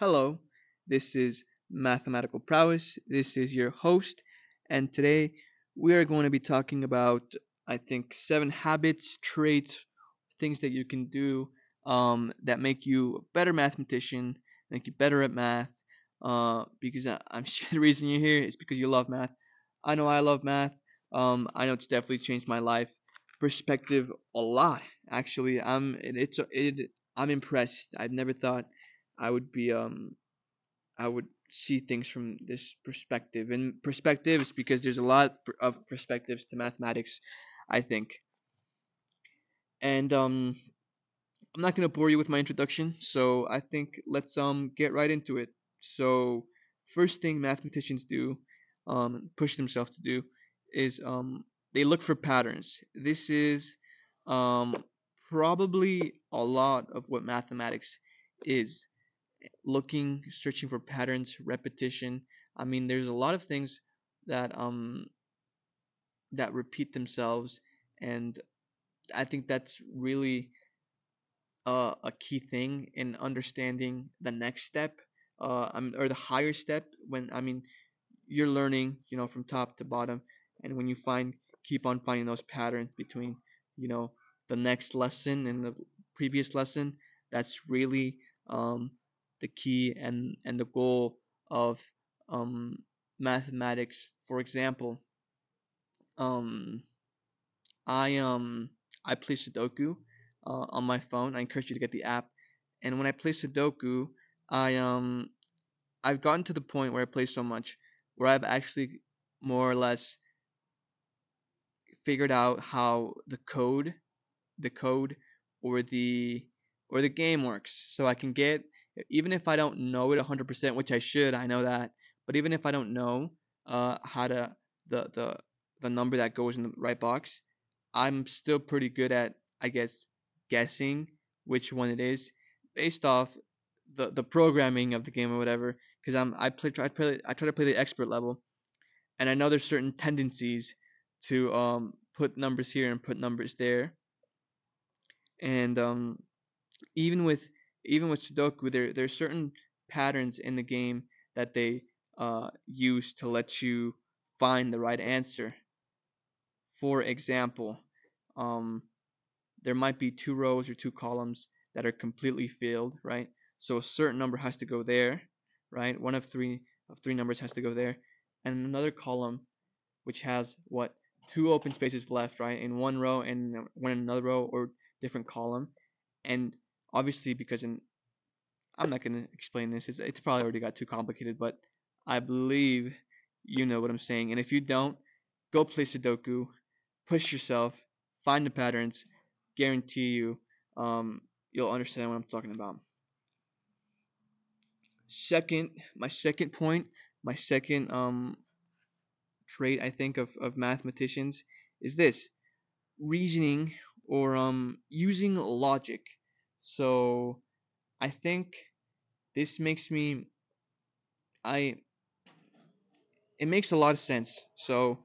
Hello, this is Mathematical Prowess. This is your host, and today we are going to be talking about, I think, seven habits, traits, things that you can do um, that make you a better mathematician, make you better at math. Uh, because I, I'm sure the reason you're here is because you love math. I know I love math. Um, I know it's definitely changed my life perspective a lot. Actually, I'm it, it's it. I'm impressed. I've never thought I would be um I would see things from this perspective. And perspectives because there's a lot of perspectives to mathematics, I think. And um I'm not going to bore you with my introduction, so I think let's um get right into it. So, first thing mathematicians do um push themselves to do is um they look for patterns. This is um probably a lot of what mathematics is looking, searching for patterns, repetition. I mean, there's a lot of things that um that repeat themselves, and I think that's really uh, a key thing in understanding the next step, uh, I mean, or the higher step. When I mean, you're learning, you know, from top to bottom, and when you find, keep on finding those patterns between, you know, the next lesson and the previous lesson, that's really um, the key and and the goal of um, mathematics. For example, um, I um I play Sudoku uh, on my phone. I encourage you to get the app. And when I play Sudoku, I um I've gotten to the point where I play so much where I've actually more or less figured out how the code, the code or the or the game works. So I can get even if I don't know it 100%, which I should, I know that. But even if I don't know uh, how to the the the number that goes in the right box, I'm still pretty good at I guess guessing which one it is based off the the programming of the game or whatever. Because I'm I play I play I try to play the expert level, and I know there's certain tendencies to um put numbers here and put numbers there. And um even with even with Sudoku, there there are certain patterns in the game that they uh, use to let you find the right answer. For example, um, there might be two rows or two columns that are completely filled, right? So a certain number has to go there, right? One of three of three numbers has to go there, and another column which has what two open spaces left, right? In one row and one in another row or different column, and obviously because in I'm not gonna explain this. It's, it's probably already got too complicated, but I believe you know what I'm saying. And if you don't, go play Sudoku, push yourself, find the patterns. Guarantee you, um, you'll understand what I'm talking about. Second, my second point, my second um trait I think of, of mathematicians is this reasoning or um using logic so I think this makes me I it makes a lot of sense. So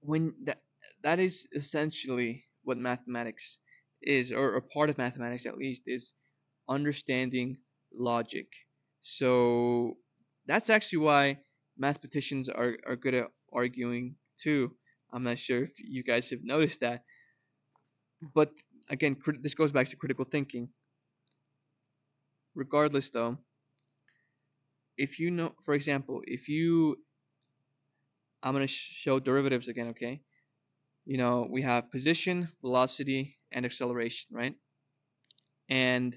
when that that is essentially what mathematics is or a part of mathematics at least is understanding logic. So that's actually why mathematicians are, are good at arguing too. I'm not sure if you guys have noticed that. But again, this goes back to critical thinking. Regardless, though, if you know, for example, if you, I'm going to show derivatives again, okay? You know, we have position, velocity, and acceleration, right? And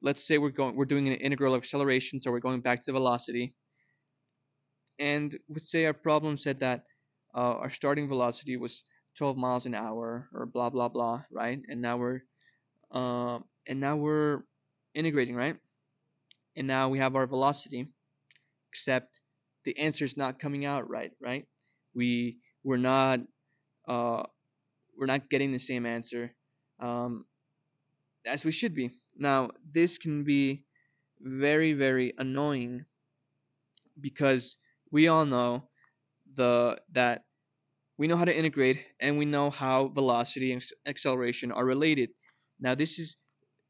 let's say we're going, we're doing an integral of acceleration, so we're going back to velocity. And let's say our problem said that uh, our starting velocity was 12 miles an hour or blah blah blah, right? And now we're uh, and now we're integrating, right? And now we have our velocity, except the answer is not coming out right, right? We we're not uh, we're not getting the same answer um, as we should be. Now this can be very very annoying because we all know the that we know how to integrate and we know how velocity and acceleration are related. Now this is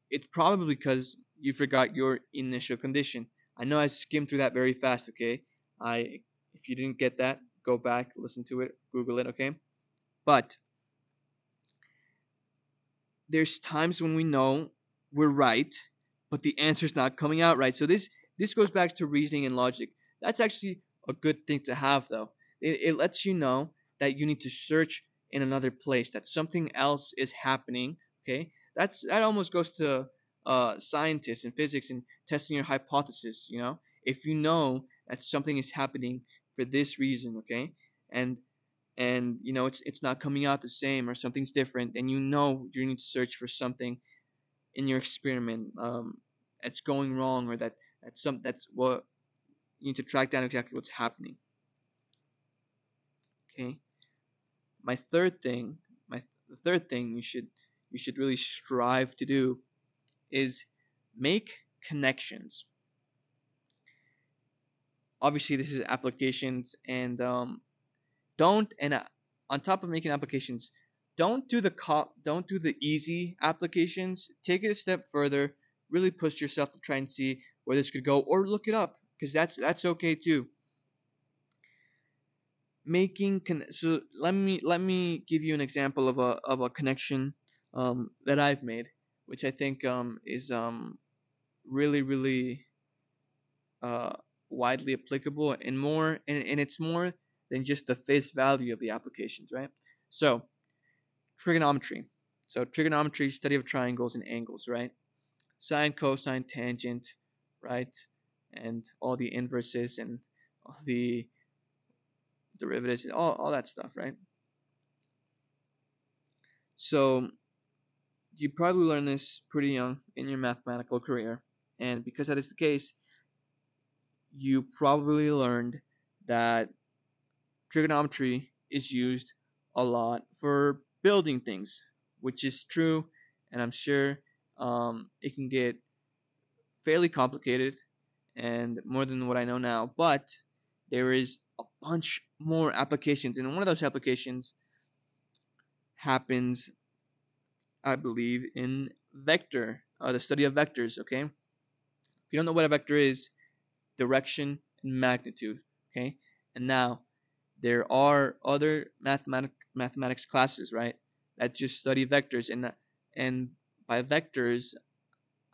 it's probably because you forgot your initial condition. I know I skimmed through that very fast, okay? I if you didn't get that, go back, listen to it, Google it, okay? But there's times when we know we're right, but the answer's not coming out right. So this this goes back to reasoning and logic. That's actually a good thing to have though. It, it lets you know that you need to search in another place, that something else is happening. Okay, that's that almost goes to uh, scientists and physics and testing your hypothesis. You know, if you know that something is happening for this reason, okay, and and you know it's it's not coming out the same or something's different, and you know you need to search for something in your experiment um, that's going wrong or that that's some that's what you need to track down exactly what's happening. Okay. My third thing, my the third thing you should you should really strive to do is make connections. Obviously, this is applications, and um, don't and uh, on top of making applications, don't do the co- don't do the easy applications. Take it a step further. Really push yourself to try and see where this could go, or look it up because that's that's okay too. Making con- so let me let me give you an example of a of a connection um, that I've made, which I think um, is um, really really uh, widely applicable and more and, and it's more than just the face value of the applications, right? So trigonometry. So trigonometry, study of triangles and angles, right? Sine, cosine, tangent, right? And all the inverses and all the derivatives, all, all that stuff, right? So you probably learned this pretty young in your mathematical career. And because that is the case, you probably learned that trigonometry is used a lot for building things, which is true, and I'm sure um, it can get fairly complicated and more than what I know now. But there is a bunch more applications, and one of those applications happens I believe, in vector, uh, the study of vectors, okay? If you don't know what a vector is, direction and magnitude, okay? And now, there are other mathematic, mathematics classes, right, that just study vectors, and and by vectors,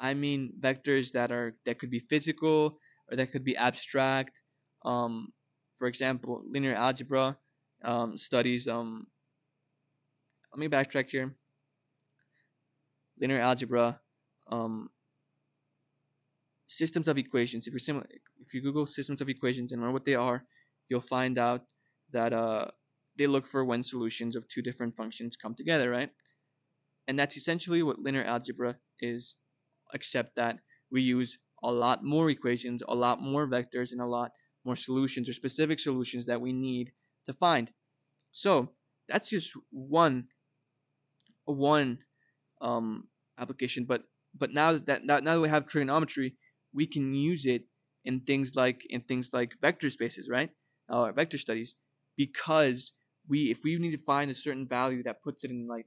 I mean vectors that are that could be physical or that could be abstract. Um, for example, linear algebra um, studies. Um, let me backtrack here linear algebra, um, systems of equations. If you sim- if you Google systems of equations and learn what they are, you'll find out that uh, they look for when solutions of two different functions come together, right? And that's essentially what linear algebra is, except that we use a lot more equations, a lot more vectors, and a lot more solutions or specific solutions that we need to find. So that's just one one um, application. But but now that now, that we have trigonometry, we can use it in things like in things like vector spaces, right? Or uh, vector studies, because we if we need to find a certain value that puts it in like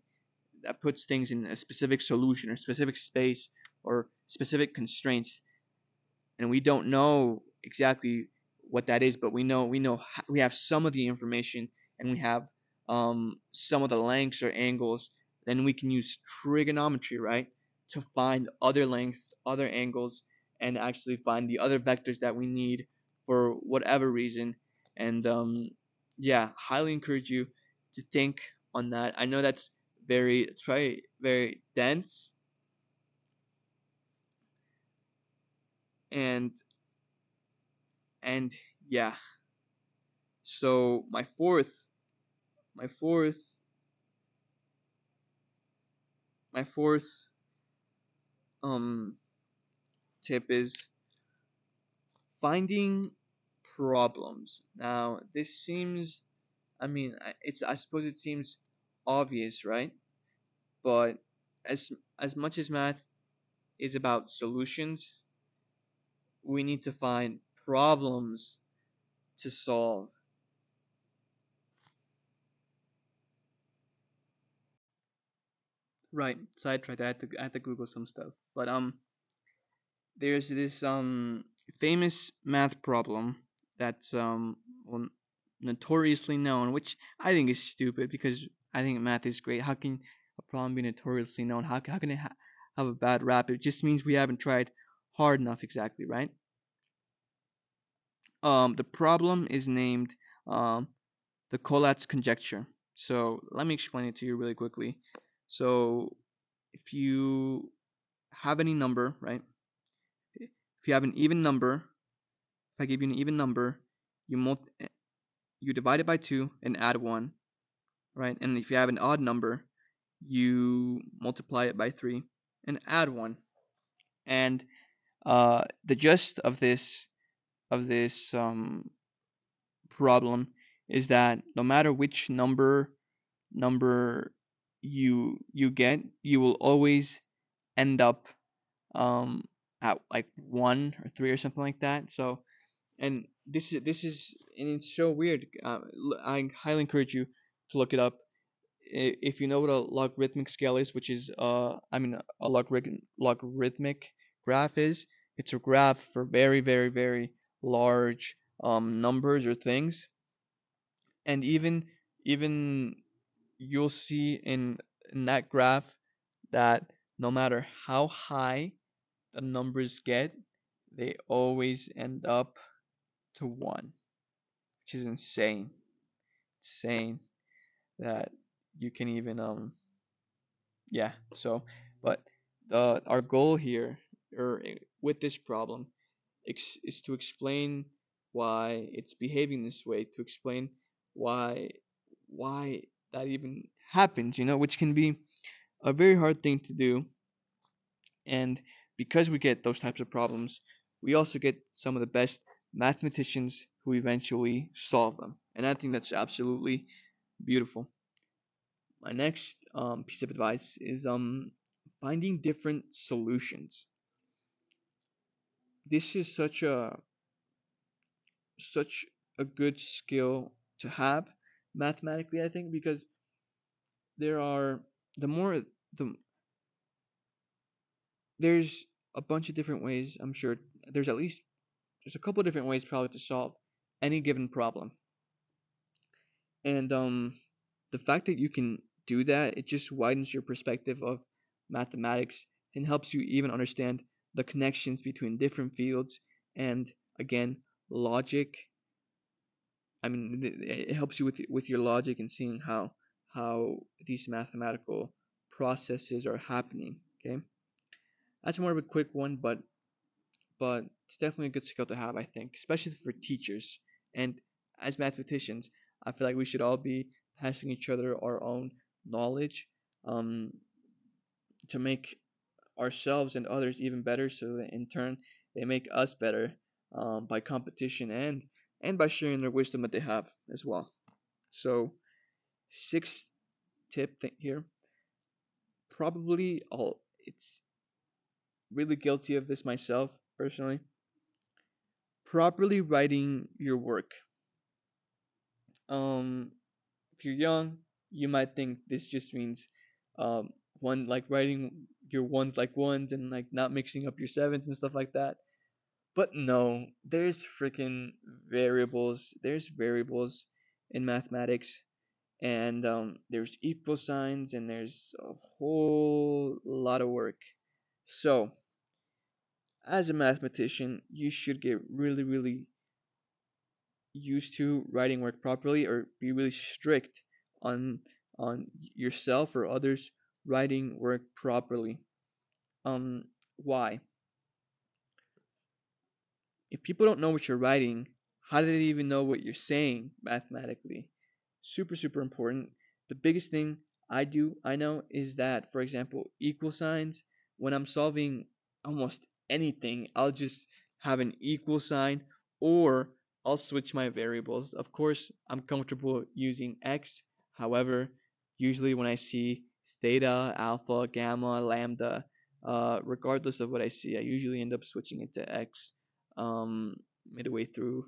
that puts things in a specific solution or specific space or specific constraints, and we don't know exactly what that is, but we know we know we have some of the information and we have um, some of the lengths or angles then we can use trigonometry, right, to find other lengths, other angles, and actually find the other vectors that we need for whatever reason. And um, yeah, highly encourage you to think on that. I know that's very, it's probably very dense. And, and yeah. So my fourth, my fourth my fourth um tip is finding problems. Now, this seems I mean, it's I suppose it seems obvious, right? But as as much as math is about solutions, we need to find problems to solve. Right, sidetracked. I had to I had to Google some stuff, but um, there's this um famous math problem that's um well, notoriously known, which I think is stupid because I think math is great. How can a problem be notoriously known? How, how can it ha- have a bad rap? It just means we haven't tried hard enough, exactly, right? Um, the problem is named um, the Collatz conjecture. So let me explain it to you really quickly. So if you have any number, right? If you have an even number, if I give you an even number, you multi you divide it by 2 and add 1, right? And if you have an odd number, you multiply it by 3 and add 1. And uh, the gist of this of this um, problem is that no matter which number number you you get, you will always end up um, at like one or three or something like that. So, and this is this is and it's so weird. Uh, I highly encourage you to look it up. If you know what a logarithmic scale is, which is uh, I mean a logarithmic logarithmic graph is, it's a graph for very very very large um, numbers or things, and even even you'll see in in that graph that no matter how high the numbers get, they always end up to 1, which is insane. Insane that you can even, um, yeah, so, but uh, our goal here, or eh, with this problem, is to explain why it's behaving this way, to explain why why that even happens, you know, which can be a very hard thing to do. And because we get those types of problems, we also get some of the best mathematicians who eventually solve them. And I think that's absolutely beautiful. My next um, piece of advice is um, finding different solutions. This is such a such a good skill to have mathematically, I think, because there are the more the there's a bunch of different ways. I'm sure there's at least there's a couple different ways probably to solve any given problem. And um, the fact that you can do that, it just widens your perspective of mathematics and helps you even understand the connections between different fields and again logic. I mean, it, helps you with with your logic and seeing how how these mathematical processes are happening. Okay. That's more of a quick one, but but it's definitely a good skill to have, I think, especially for teachers. And as mathematicians, I feel like we should all be passing each other our own knowledge um, to make ourselves and others even better, so that in turn they make us better um, by competition and and by sharing their wisdom that they have as well. So, sixth tip here, probably all it's really guilty of this myself personally. Properly writing your work. Um, if you're young, you might think this just means um, one like writing your ones like ones and like not mixing up your sevens and stuff like that. But no, there's freaking variables. There's variables in mathematics, and um, there's equal signs, and there's a whole lot of work. So, as a mathematician, you should get really, really used to writing work properly or be really strict on on yourself or others writing work properly. Um why? If people don't know what you're writing, how do they even know what you're saying mathematically? Super super important. The biggest thing I do I know is that for example, equal signs when I'm solving almost anything, I'll just have an equal sign or I'll switch my variables. Of course, I'm comfortable using x. However, usually when I see theta, alpha, gamma, lambda, uh, regardless of what I see, I usually end up switching it to x um, midway through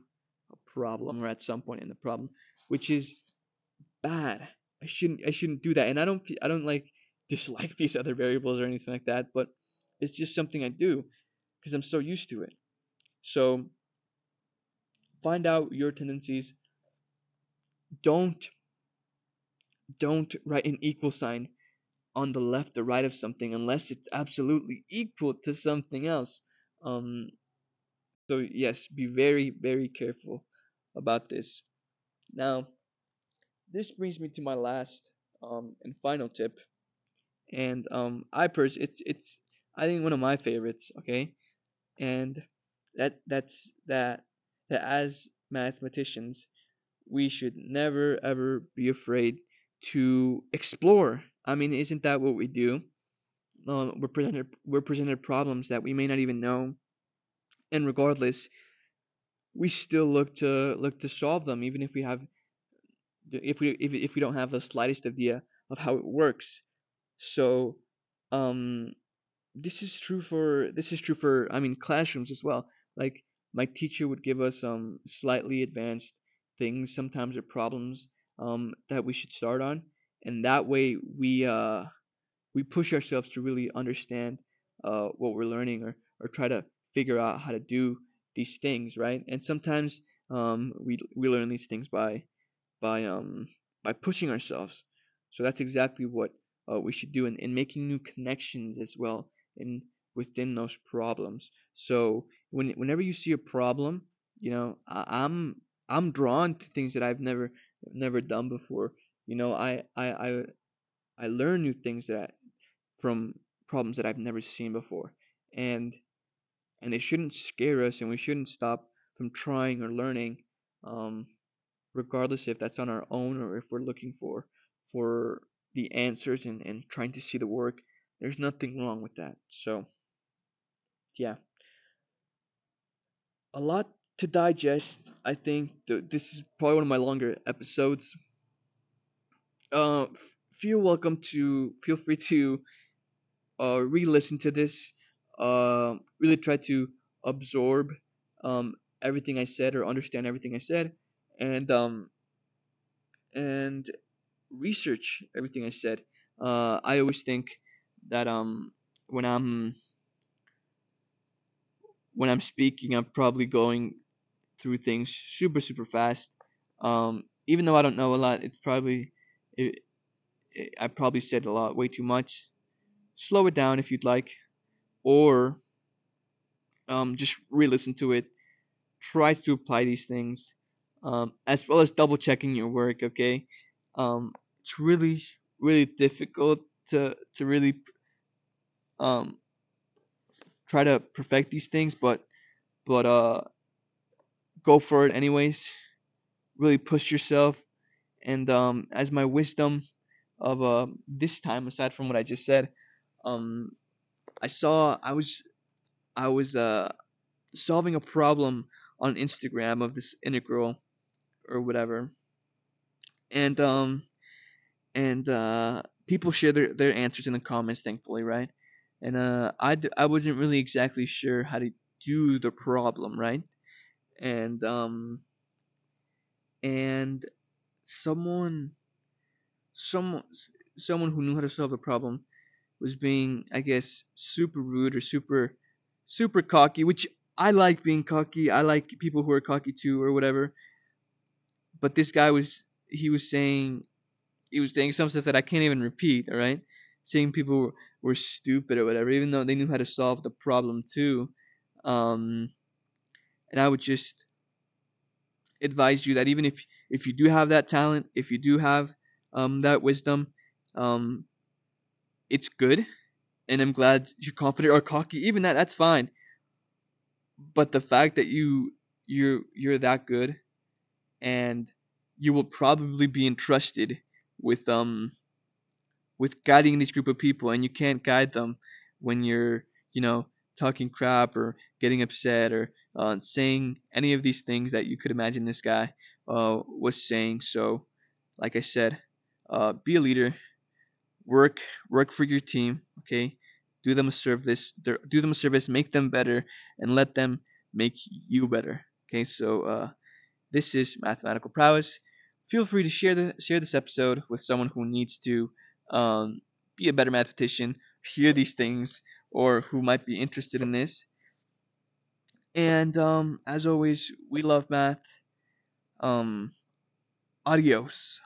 a problem or at some point in the problem, which is bad. I shouldn't I shouldn't do that, and I don't I don't like dislike these other variables or anything like that, but it's just something I do because I'm so used to it. So find out your tendencies. Don't don't write an equal sign on the left or right of something unless it's absolutely equal to something else. Um, so yes, be very very careful about this. Now, this brings me to my last um, and final tip, and um, I pers it's it's I think one of my favorites. Okay, and that that's that that as mathematicians we should never ever be afraid to explore. I mean, isn't that what we do? Uh, we're presented we're presented problems that we may not even know, and regardless, we still look to look to solve them, even if we have if we if, if we don't have the slightest idea of how it works. So, um, this is true for this is true for I mean classrooms as well. Like my teacher would give us um slightly advanced things, sometimes or problems um that we should start on, and that way we uh we push ourselves to really understand uh what we're learning or or try to figure out how to do these things, right? And sometimes um we we learn these things by by um by pushing ourselves. So that's exactly what uh, we should do, and, and making new connections as well in within those problems. So when whenever you see a problem, you know I, I'm I'm drawn to things that I've never never done before. You know I I I, I learn new things that from problems that I've never seen before, and and they shouldn't scare us, and we shouldn't stop from trying or learning. Um, regardless if that's on our own or if we're looking for for the answers and, and trying to see the work. There's nothing wrong with that. So yeah. A lot to digest. I think this is probably one of my longer episodes uh feel welcome to feel free to uh re-listen to this uh really try to absorb um everything i said or understand everything i said and um and research everything I said. Uh, I always think that um when I'm when I'm speaking, I'm probably going through things super super fast. Um, even though I don't know a lot, it's probably it, it, I probably said a lot, way too much. Slow it down if you'd like, or um, just re-listen to it. Try to apply these things um, as well as double checking your work. Okay, um, it's really really difficult to to really um, try to perfect these things, but but uh, go for it anyways. Really push yourself, and um, as my wisdom of uh, this time, aside from what I just said, um, I saw I was I was uh, solving a problem on Instagram of this integral or whatever. And um and uh people share their, their answers in the comments thankfully, right? And uh I d- I wasn't really exactly sure how to do the problem, right? And um and someone someone someone who knew how to solve the problem was being I guess super rude or super super cocky, which I like being cocky. I like people who are cocky too or whatever but this guy was he was saying he was saying some stuff that I can't even repeat. All right, saying people were, stupid or whatever, even though they knew how to solve the problem too. Um, and I would just advise you that even if if you do have that talent, if you do have um, that wisdom, um, it's good, and I'm glad you're confident or cocky. Even that, that's fine. But the fact that you you you're that good and you will probably be entrusted with um with guiding this group of people and you can't guide them when you're you know talking crap or getting upset or uh, saying any of these things that you could imagine this guy uh, was saying so like i said uh, be a leader work work for your team okay do them a service do them a service make them better and let them make you better okay so uh, this is Mathematical Prowess. Feel free to share the share this episode with someone who needs to um, be a better mathematician, hear these things, or who might be interested in this. And um, as always, we love math. Um, adios.